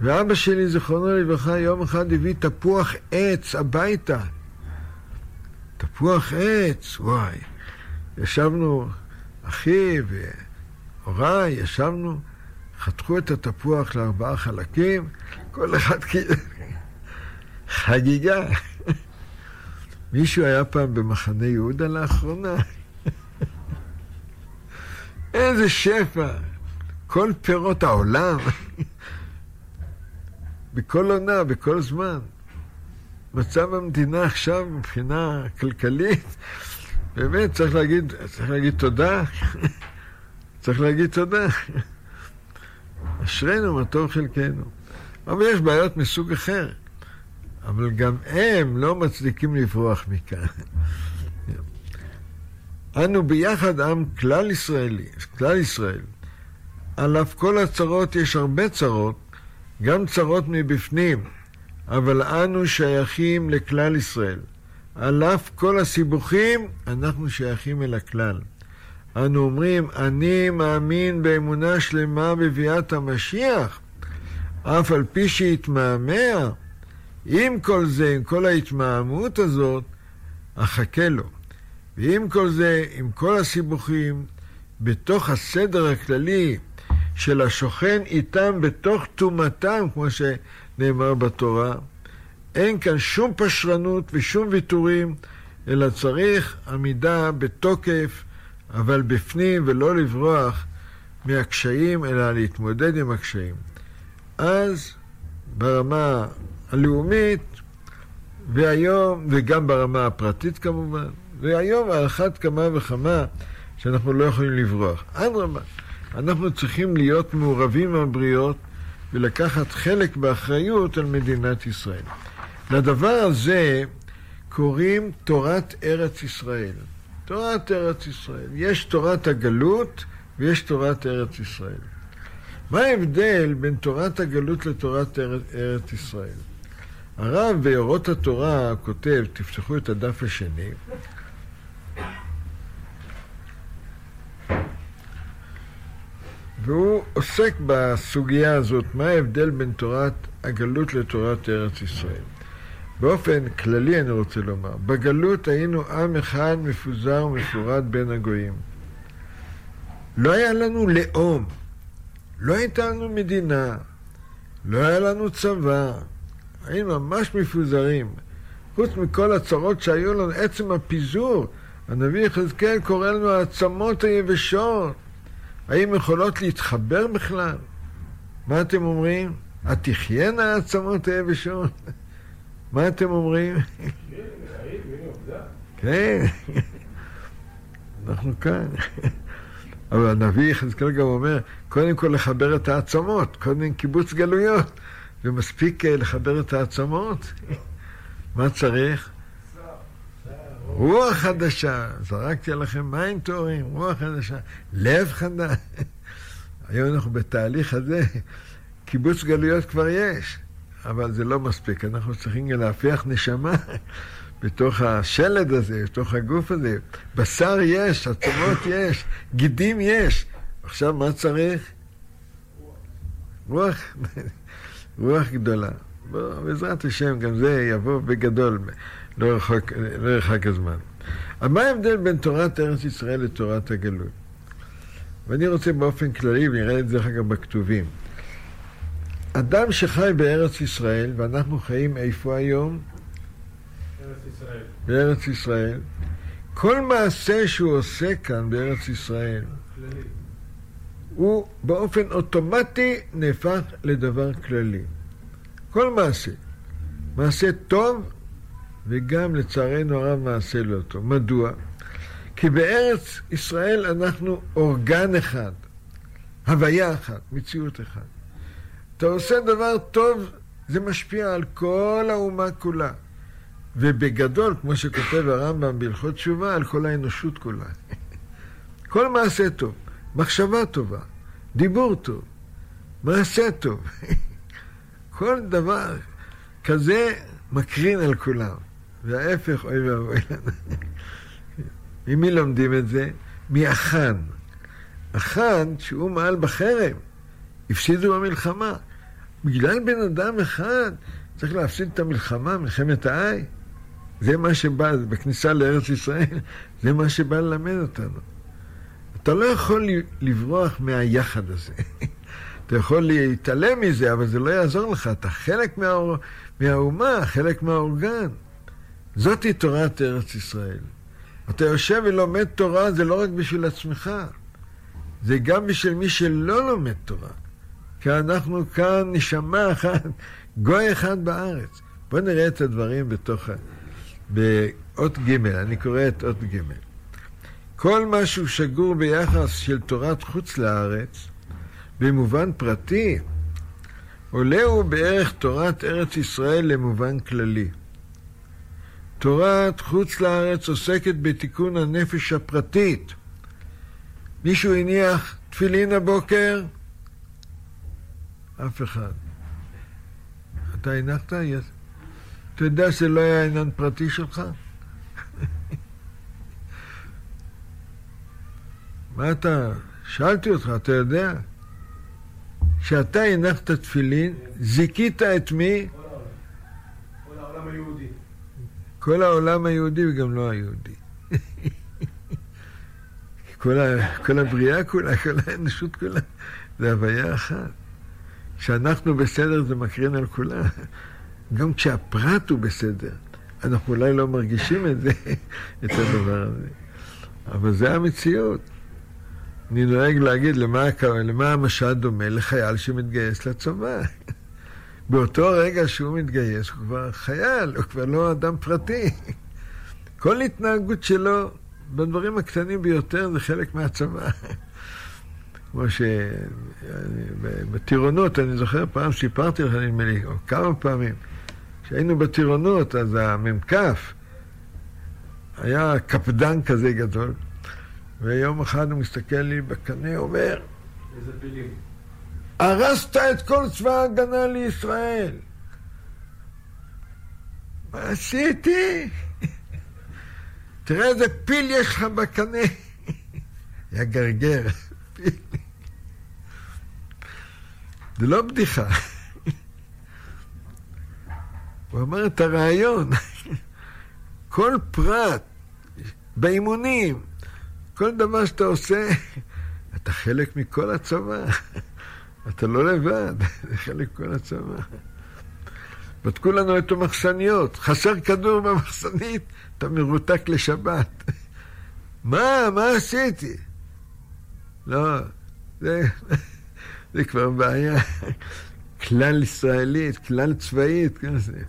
ואבא שלי, זיכרונו לברכה, יום אחד הביא תפוח עץ הביתה. תפוח עץ, וואי. ישבנו, אחי והוריי, ישבנו, חתכו את התפוח לארבעה חלקים, כל אחד כאילו... חגיגה. מישהו היה פעם במחנה יהודה לאחרונה? איזה שפע! כל פירות העולם, בכל עונה, בכל זמן. מצב המדינה עכשיו מבחינה כלכלית, באמת צריך להגיד, צריך להגיד תודה. צריך להגיד תודה. אשרינו מה טוב חלקנו. אבל יש בעיות מסוג אחר. אבל גם הם לא מצדיקים לברוח מכאן. אנו ביחד עם כלל ישראלי, כלל ישראל. על אף כל הצרות יש הרבה צרות, גם צרות מבפנים, אבל אנו שייכים לכלל ישראל. על אף כל הסיבוכים, אנחנו שייכים אל הכלל. אנו אומרים, אני מאמין באמונה שלמה בביאת המשיח, אף על פי שהתמהמה, עם כל זה, עם כל ההתמהמות הזאת, אחכה לו. ועם כל זה, עם כל הסיבוכים, בתוך הסדר הכללי של השוכן איתם בתוך טומאתם, כמו שנאמר בתורה, אין כאן שום פשרנות ושום ויתורים, אלא צריך עמידה בתוקף, אבל בפנים, ולא לברוח מהקשיים, אלא להתמודד עם הקשיים. אז ברמה הלאומית, והיום, וגם ברמה הפרטית כמובן, והיום על אחת כמה וכמה שאנחנו לא יכולים לברוח. אדרבה, אנחנו צריכים להיות מעורבים בבריות ולקחת חלק באחריות על מדינת ישראל. לדבר הזה קוראים תורת ארץ ישראל. תורת ארץ ישראל. יש תורת הגלות ויש תורת ארץ ישראל. מה ההבדל בין תורת הגלות לתורת ארץ ישראל? הרב באורות התורה כותב, תפתחו את הדף השני, והוא עוסק בסוגיה הזאת, מה ההבדל בין תורת הגלות לתורת ארץ ישראל. באופן כללי אני רוצה לומר, בגלות היינו עם אחד מפוזר ומפורד בין הגויים. לא היה לנו לאום, לא הייתה לנו מדינה, לא היה לנו צבא, היינו ממש מפוזרים. חוץ מכל הצרות שהיו לנו, עצם הפיזור, הנביא יחזקאל קורא לנו העצמות היבשות. האם יכולות להתחבר בכלל? מה אתם אומרים? התחיינה העצמות היבשות? מה אתם אומרים? כן, אנחנו כאן. אבל הנביא יחזקאל גם אומר, קודם כל לחבר את העצמות, קודם קיבוץ גלויות, ומספיק אה, לחבר את העצמות. מה צריך? רוח חדשה, זרקתי עליכם מים טהורים, רוח חדשה, לב חדש. היום אנחנו בתהליך הזה, קיבוץ גלויות כבר יש, אבל זה לא מספיק, אנחנו צריכים להפיח נשמה בתוך השלד הזה, בתוך הגוף הזה. בשר יש, עצמות יש, גידים יש. עכשיו מה צריך? רוח, רוח גדולה. בעזרת השם גם זה יבוא בגדול. לא רחוק, לא רחק הזמן. אבל מה ההבדל בין תורת ארץ ישראל לתורת הגלות? ואני רוצה באופן כללי, ונראה את זה אחר כך בכתובים. אדם שחי בארץ ישראל, ואנחנו חיים איפה היום? ארץ ישראל. בארץ ישראל. כל מעשה שהוא עושה כאן בארץ ישראל, כללי. הוא באופן אוטומטי נהפך לדבר כללי. כל מעשה. מעשה טוב וגם לצערנו הרב מעשה לא טוב. מדוע? כי בארץ ישראל אנחנו אורגן אחד, הוויה אחת, מציאות אחת. אתה עושה דבר טוב, זה משפיע על כל האומה כולה. ובגדול, כמו שכותב הרמב"ם בהלכות תשובה, על כל האנושות כולה. כל מעשה טוב, מחשבה טובה, דיבור טוב, מעשה טוב. כל דבר כזה מקרין על כולם. וההפך, אוי ואבוי לנו. ממי לומדים את זה? מאחן. אחן, שהוא מעל בחרם, הפסידו במלחמה. בגלל בן אדם אחד צריך להפסיד את המלחמה, מלחמת האי. זה מה שבא, בכניסה לארץ ישראל, זה מה שבא ללמד אותנו. אתה לא יכול לברוח מהיחד הזה. אתה יכול להתעלם מזה, אבל זה לא יעזור לך. אתה חלק מה... מהאומה, חלק מהאורגן. זאתי תורת ארץ ישראל. אתה יושב ולומד תורה, זה לא רק בשביל עצמך, זה גם בשביל מי שלא לומד תורה. כי אנחנו כאן נשמה אחת, גוי אחד בארץ. בואו נראה את הדברים בתוך. באות ג', אני קורא את אות ג'. כל מה שהוא שגור ביחס של תורת חוץ לארץ, במובן פרטי, עולה הוא בערך תורת ארץ ישראל למובן כללי. תורת חוץ לארץ עוסקת בתיקון הנפש הפרטית. מישהו הניח תפילין הבוקר? אף אחד. אתה הנחת? אתה יודע שזה לא היה עניין פרטי שלך? מה אתה... שאלתי אותך, אתה יודע? כשאתה הנחת תפילין, זיכית את מי? כל העולם היהודי. כל העולם היהודי וגם לא היהודי. כל, ה, כל הבריאה כולה, כל האנושות כולה, זה הוויה אחת. כשאנחנו בסדר זה מקרין על כולם. גם כשהפרט הוא בסדר, אנחנו אולי לא מרגישים את זה, את הדבר הזה. אבל זה המציאות. אני נוהג להגיד למה, למה המשל דומה לחייל שמתגייס לצבא. באותו רגע שהוא מתגייס הוא כבר חייל, הוא כבר לא אדם פרטי. כל התנהגות שלו בדברים הקטנים ביותר זה חלק מהצבא. כמו שבטירונות, אני זוכר פעם סיפרתי לך, נדמה לי, או כמה פעמים, כשהיינו בטירונות, אז המ"כ היה קפדן כזה גדול, ויום אחד הוא מסתכל לי בקנה, אומר, איזה פילים. הרסת את כל צבא ההגנה לישראל. מה עשיתי? תראה איזה פיל יש לך בקנה. היה גרגר. זה לא בדיחה. הוא אמר את הרעיון. כל פרט באימונים, כל דבר שאתה עושה, אתה חלק מכל הצבא. אתה לא לבד, זה חלק מכל הצבא. בדקו לנו את המחסניות, חסר כדור במחסנית, אתה מרותק לשבת. מה, מה עשיתי? לא, זה, זה כבר בעיה כלל ישראלית, כלל צבאית, כזה.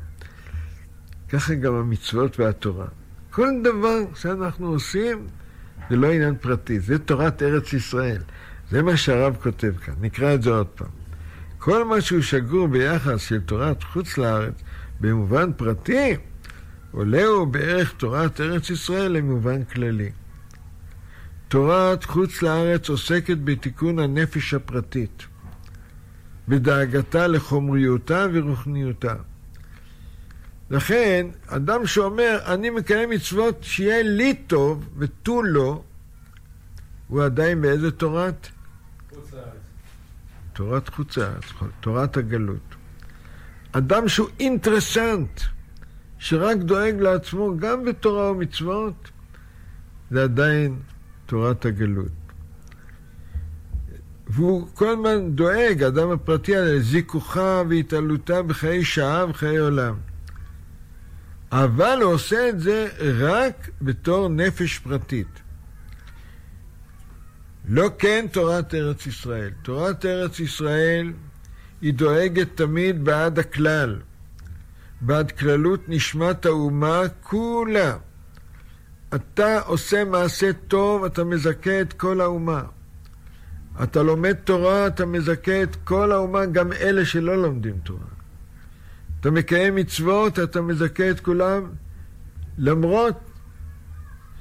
ככה גם המצוות והתורה. כל דבר שאנחנו עושים זה לא עניין פרטי, זה תורת ארץ ישראל. זה מה שהרב כותב כאן, נקרא את זה עוד פעם. כל מה שהוא שגור ביחס של תורת חוץ לארץ במובן פרטי, עולה הוא בערך תורת ארץ ישראל למובן כללי. תורת חוץ לארץ עוסקת בתיקון הנפש הפרטית, בדאגתה לחומריותה ורוחניותה. לכן, אדם שאומר, אני מקיים מצוות שיהיה לי טוב ותו לא, הוא עדיין באיזה תורת? תורת חוץ לארץ, תורת הגלות. אדם שהוא אינטרסנט, שרק דואג לעצמו גם בתורה ומצוות, זה עדיין תורת הגלות. והוא כל הזמן דואג, האדם הפרטי, על זיכוכה והתעלותה בחיי שעה וחיי עולם. אבל הוא עושה את זה רק בתור נפש פרטית. לא כן תורת ארץ ישראל. תורת ארץ ישראל היא דואגת תמיד בעד הכלל, בעד כללות נשמת האומה כולה. אתה עושה מעשה טוב, אתה מזכה את כל האומה. אתה לומד תורה, אתה מזכה את כל האומה, גם אלה שלא לומדים תורה. אתה מקיים מצוות, אתה מזכה את כולם, למרות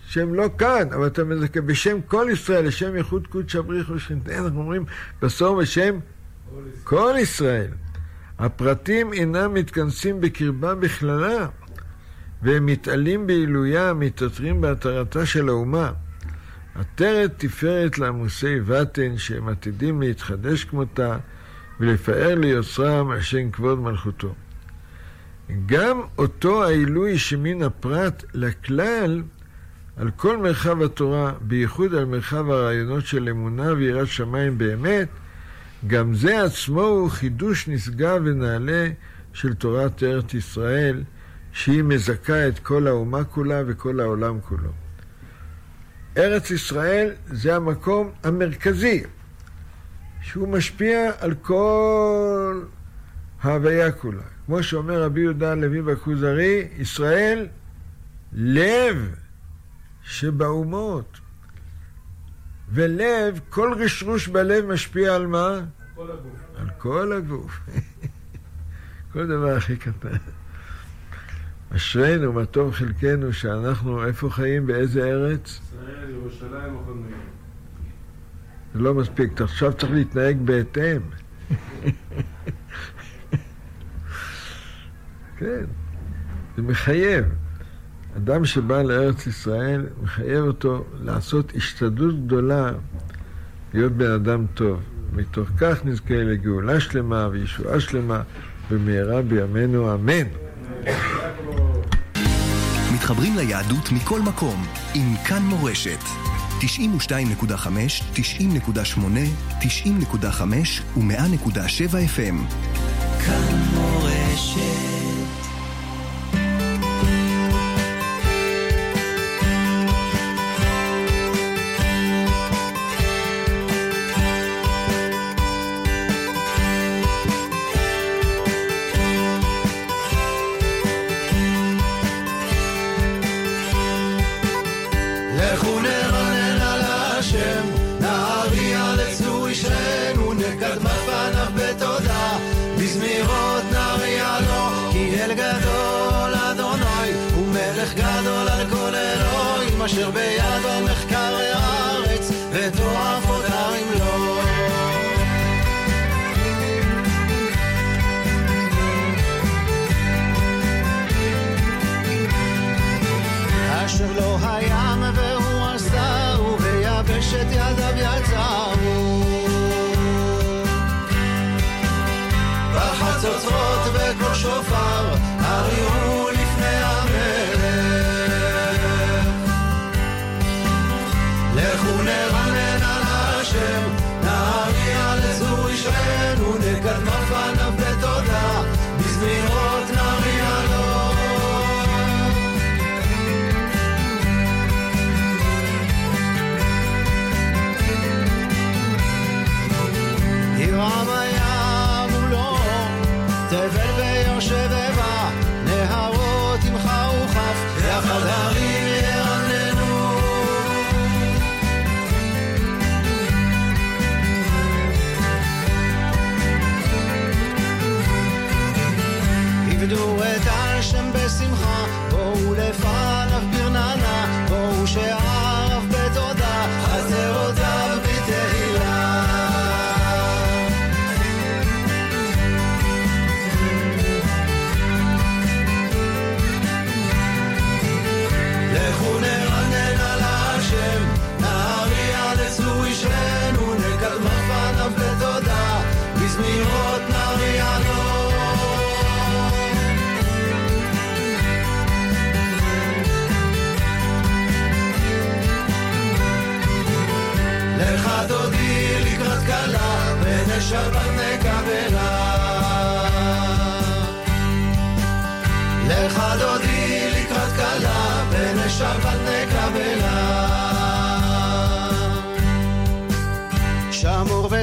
שהם לא כאן, אבל אתה מזכה בשם כל ישראל, לשם ייחוד קודש הבריך ושכנתנו, אנחנו אומרים בסוף בשם כל ישראל. הפרטים אינם מתכנסים בקרבה בכללה, והם מתעלים בעילויה, מתעטרים בהתרתה של האומה. עטרת תפארת לעמוסי בטן, שהם עתידים להתחדש כמותה, ולפאר ליוצרם השם כבוד מלכותו. גם אותו העילוי שמן הפרט לכלל, על כל מרחב התורה, בייחוד על מרחב הרעיונות של אמונה ויראת שמיים באמת, גם זה עצמו הוא חידוש נשגב ונעלה של תורת ארץ ישראל, שהיא מזכה את כל האומה כולה וכל העולם כולו. ארץ ישראל זה המקום המרכזי, שהוא משפיע על כל ההוויה כולה. כמו שאומר רבי יהודה הלוי בכוזרי, ישראל לב שבאומות. ולב, כל רשרוש בלב משפיע על מה? כל הגוף. על כל הגוף. כל דבר הכי קטן. אשרינו, מה טוב חלקנו, שאנחנו, איפה חיים, באיזה ארץ? ישראל, ירושלים, מאיר. זה לא מספיק, עכשיו צריך להתנהג בהתאם. כן, זה מחייב. אדם שבא לארץ ישראל, מחייב אותו לעשות השתדלות גדולה להיות בן אדם טוב. מתוך כך נזכה לגאולה שלמה וישועה שלמה במהרה בימינו אמן. מתחברים ליהדות מכל מקום עם כאן מורשת. 92.5, 90.8, 90.5 ו-100.7 FM. כאן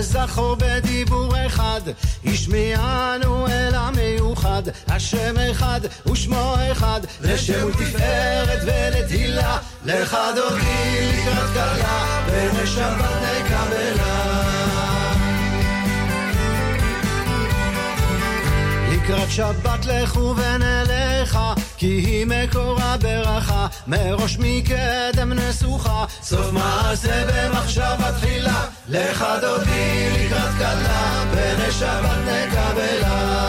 וזכור בדיבור אחד, השמיענו אל המיוחד, השם אחד ושמו אחד, לשם ולתפארת ולתהילה, לך דודי לקראת כלה, ונשבת נקבלה. לקראת שבת לכו ונלכה, כי היא מקורה ברכה, מראש מקדם נסוכה, סוף מעשה במחשבה תחילה, לך דודי לקראת כלה, ונשבת נקבלה.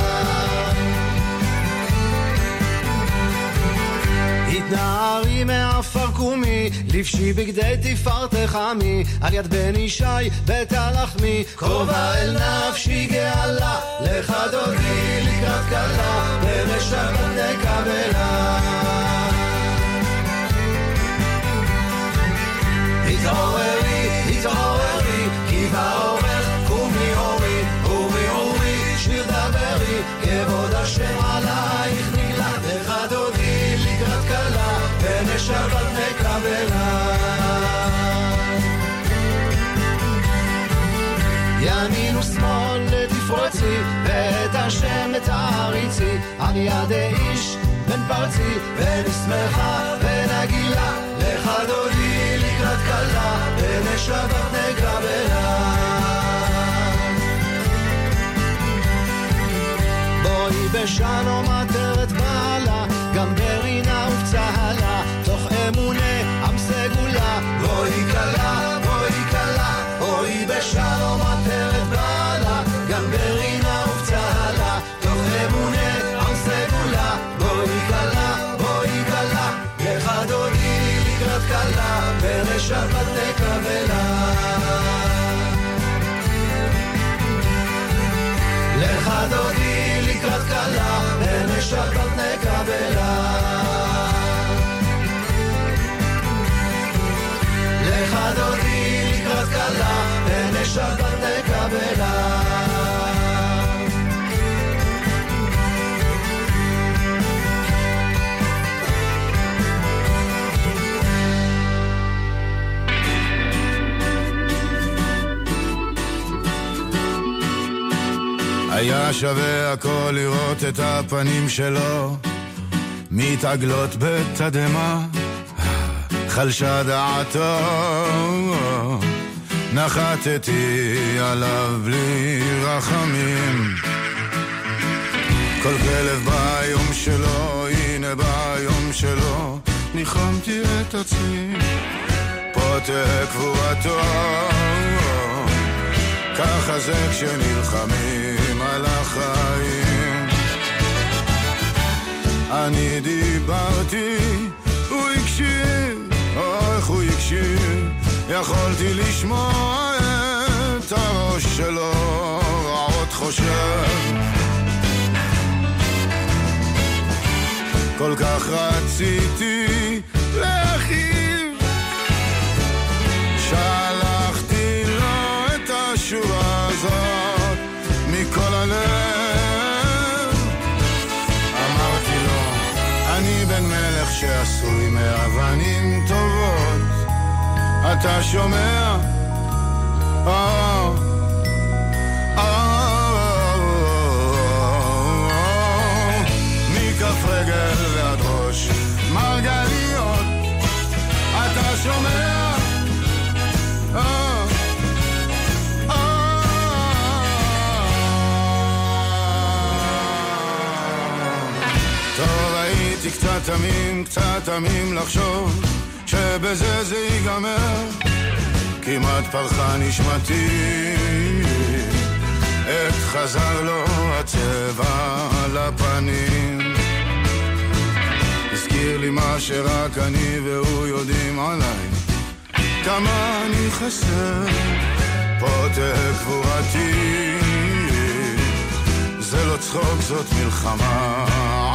התנערי מעפר קומי, לבשי בגדי תפארתך עמי, על יד בן ישי בית הלחמי, קרובה אל נפשי גאלה, לך דודי לקראת כלה, ונשבת נקבלה. התעוררי, תעריצי, על יד איש בן פרצי, ונשמחה ונגילה, לך דודי לקראת כלה, ונשבת נקבלה. בואי בשלום נקבלה. היה שווה הכל לראות את הפנים שלו מתעגלות בתדהמה חלשה דעתו נחתתי עליו בלי רחמים כל כלב ביום שלו, הנה ביום שלו ניחמתי את עצמי. פה תקבורתו ככה זה כשנלחמים על החיים. אני דיברתי, הוא הקשיב, או איך הוא הקשיב, יכולתי לשמוע את הראש שלו, עוד חושב. כל כך רציתי להכאיב, שלחתי לו את השורה הזאת מכל הלב. אמרתי לו, אני בן מלך שעשוי מאבנים טובות. אתה שומע? אה, אה, מכף? אה, אה. קצת תמים, קצת תמים לחשוב שבזה זה ייגמר. כמעט פרחה נשמתי, עת חזר לו הצבע לפנים. הזכיר לי מה שרק אני והוא יודעים עליי, כמה אני חסר, פה תהא קבורתי. זה לא צחוק, זאת מלחמה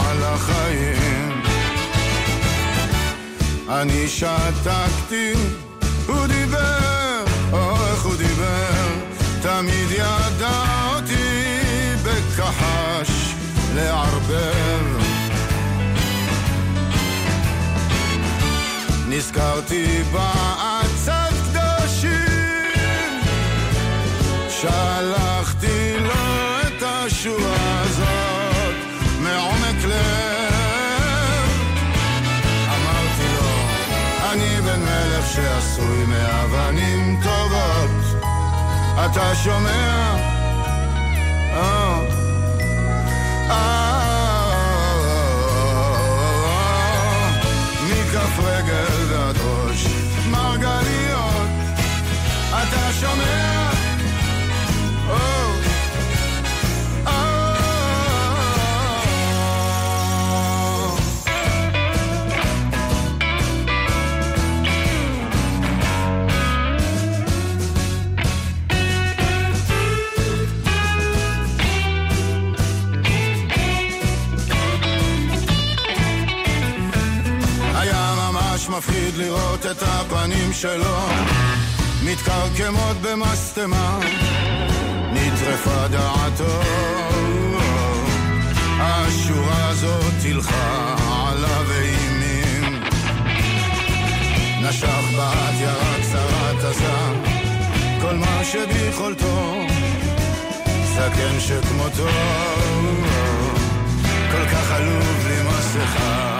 על החיים. אני שתקתי, הוא דיבר, או איך הוא דיבר, תמיד ידע אותי בכחש לערבב. נזכרתי בעצת אתה שומע? אה, אה, מפחיד לראות את הפנים שלו. מתקרקמות במשטמה נטרפה דעתו. השורה הזאת תלכה עליו אימים. נשך בת ירה קצרה תזה כל מה שביכולתו זקן שכמותו. כל כך עלוב בלי מסכה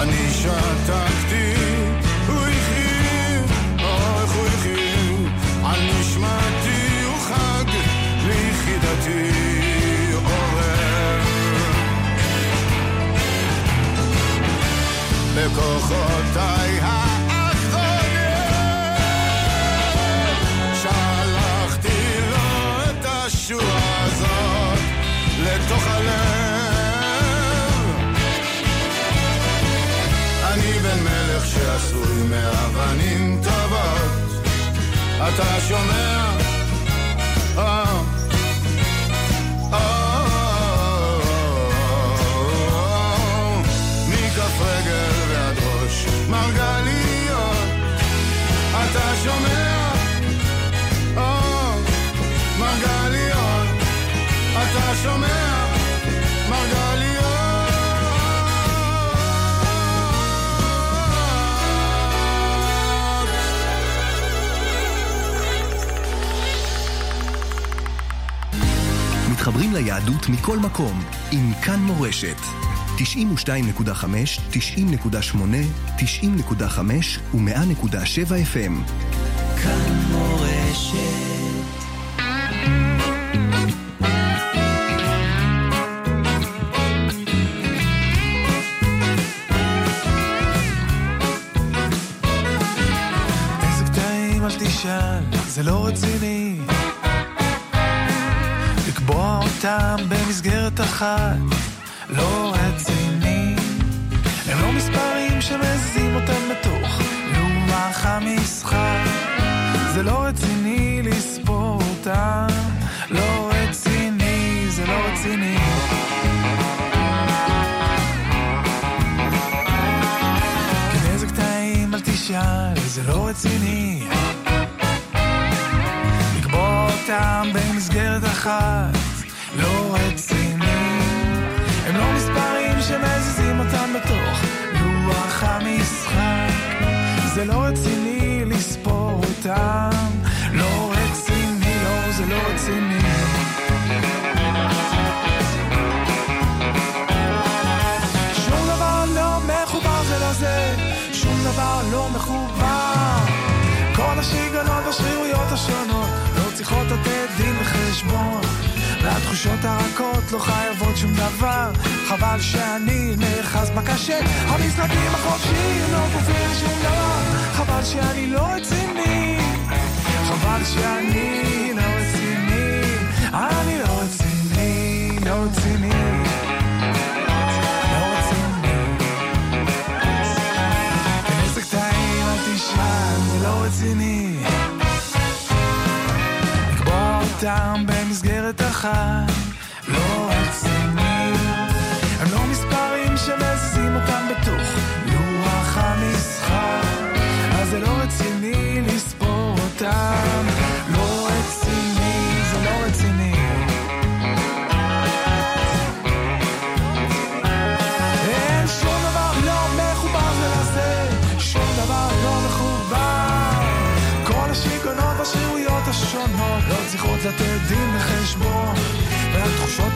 אני שתקתי, הוא הכריע, אך הוא הכריע, על נשמתי הוא חג, ליחידתי עורר. בכוחותיי אתה שומע? Oh. אתה שומע? מרגליות, אתה שומע? מתחברים ליהדות מכל מקום עם כאן מורשת. 92.5, 90.8, 90.5 ו-100.7 FM. כאן מורשת זה לא רציני אותם במסגרת אחת לא רציני. הם לא מספרים שמזיזים אותם בתוך לוח המשחק. זה לא רציני לספור אותם, לא רציני, זה לא רציני. איזה קטעים אל תשאל, זה לא רציני. לקבוע אותם במסגרת אחת, רציני. הם לא מספרים שמזיזים אותם בתוך לוח המשחק. זה לא רציני לספור אותם. לא רציני, לא, זה לא רציני. שום דבר לא מחובר זה לזה שום דבר לא מחובר. כל השיגעונות והשרירויות השונות והתחושות הרכות לא חייבות שום דבר. חבל שאני נאחז בקשה. המשחקים החופשיים לא כופים שום דבר. חבל שאני לא רציני. חבל שאני לא רציני. אני לא רציני, לא רציני. לא לא רציני. אותם במסגרת אחת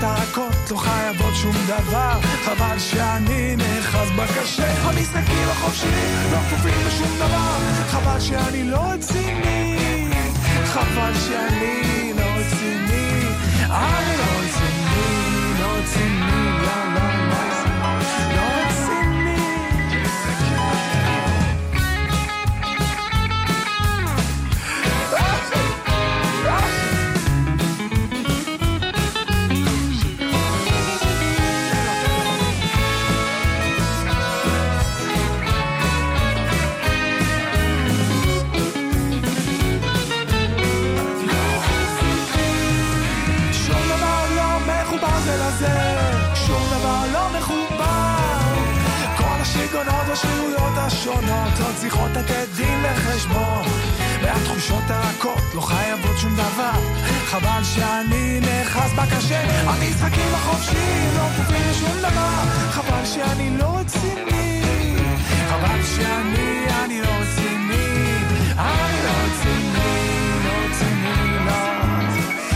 הרכות לא חייבות שום דבר חבל שאני נאחז בקשה. המשחקים החופשיים לא כפופים לשום דבר חבל שאני לא רציני חבל שאני לא רציני אני לא רציני, לא רציני, השונות לא צריכות לתת דין לחשבון והתחושות הרכות לא חייבות שום דבר. חבל שאני נאחז בקשה המשחקים החופשיים לא כפופים לשום דבר. חבל שאני לא רציני. חבל שאני, אני לא רציני. אני לא רציני, לא רציני, לא.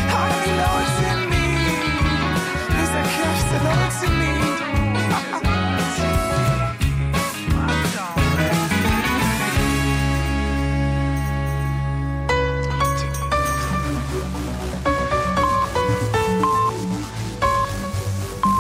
אני לא רציני. איזה כיף זה לא רציני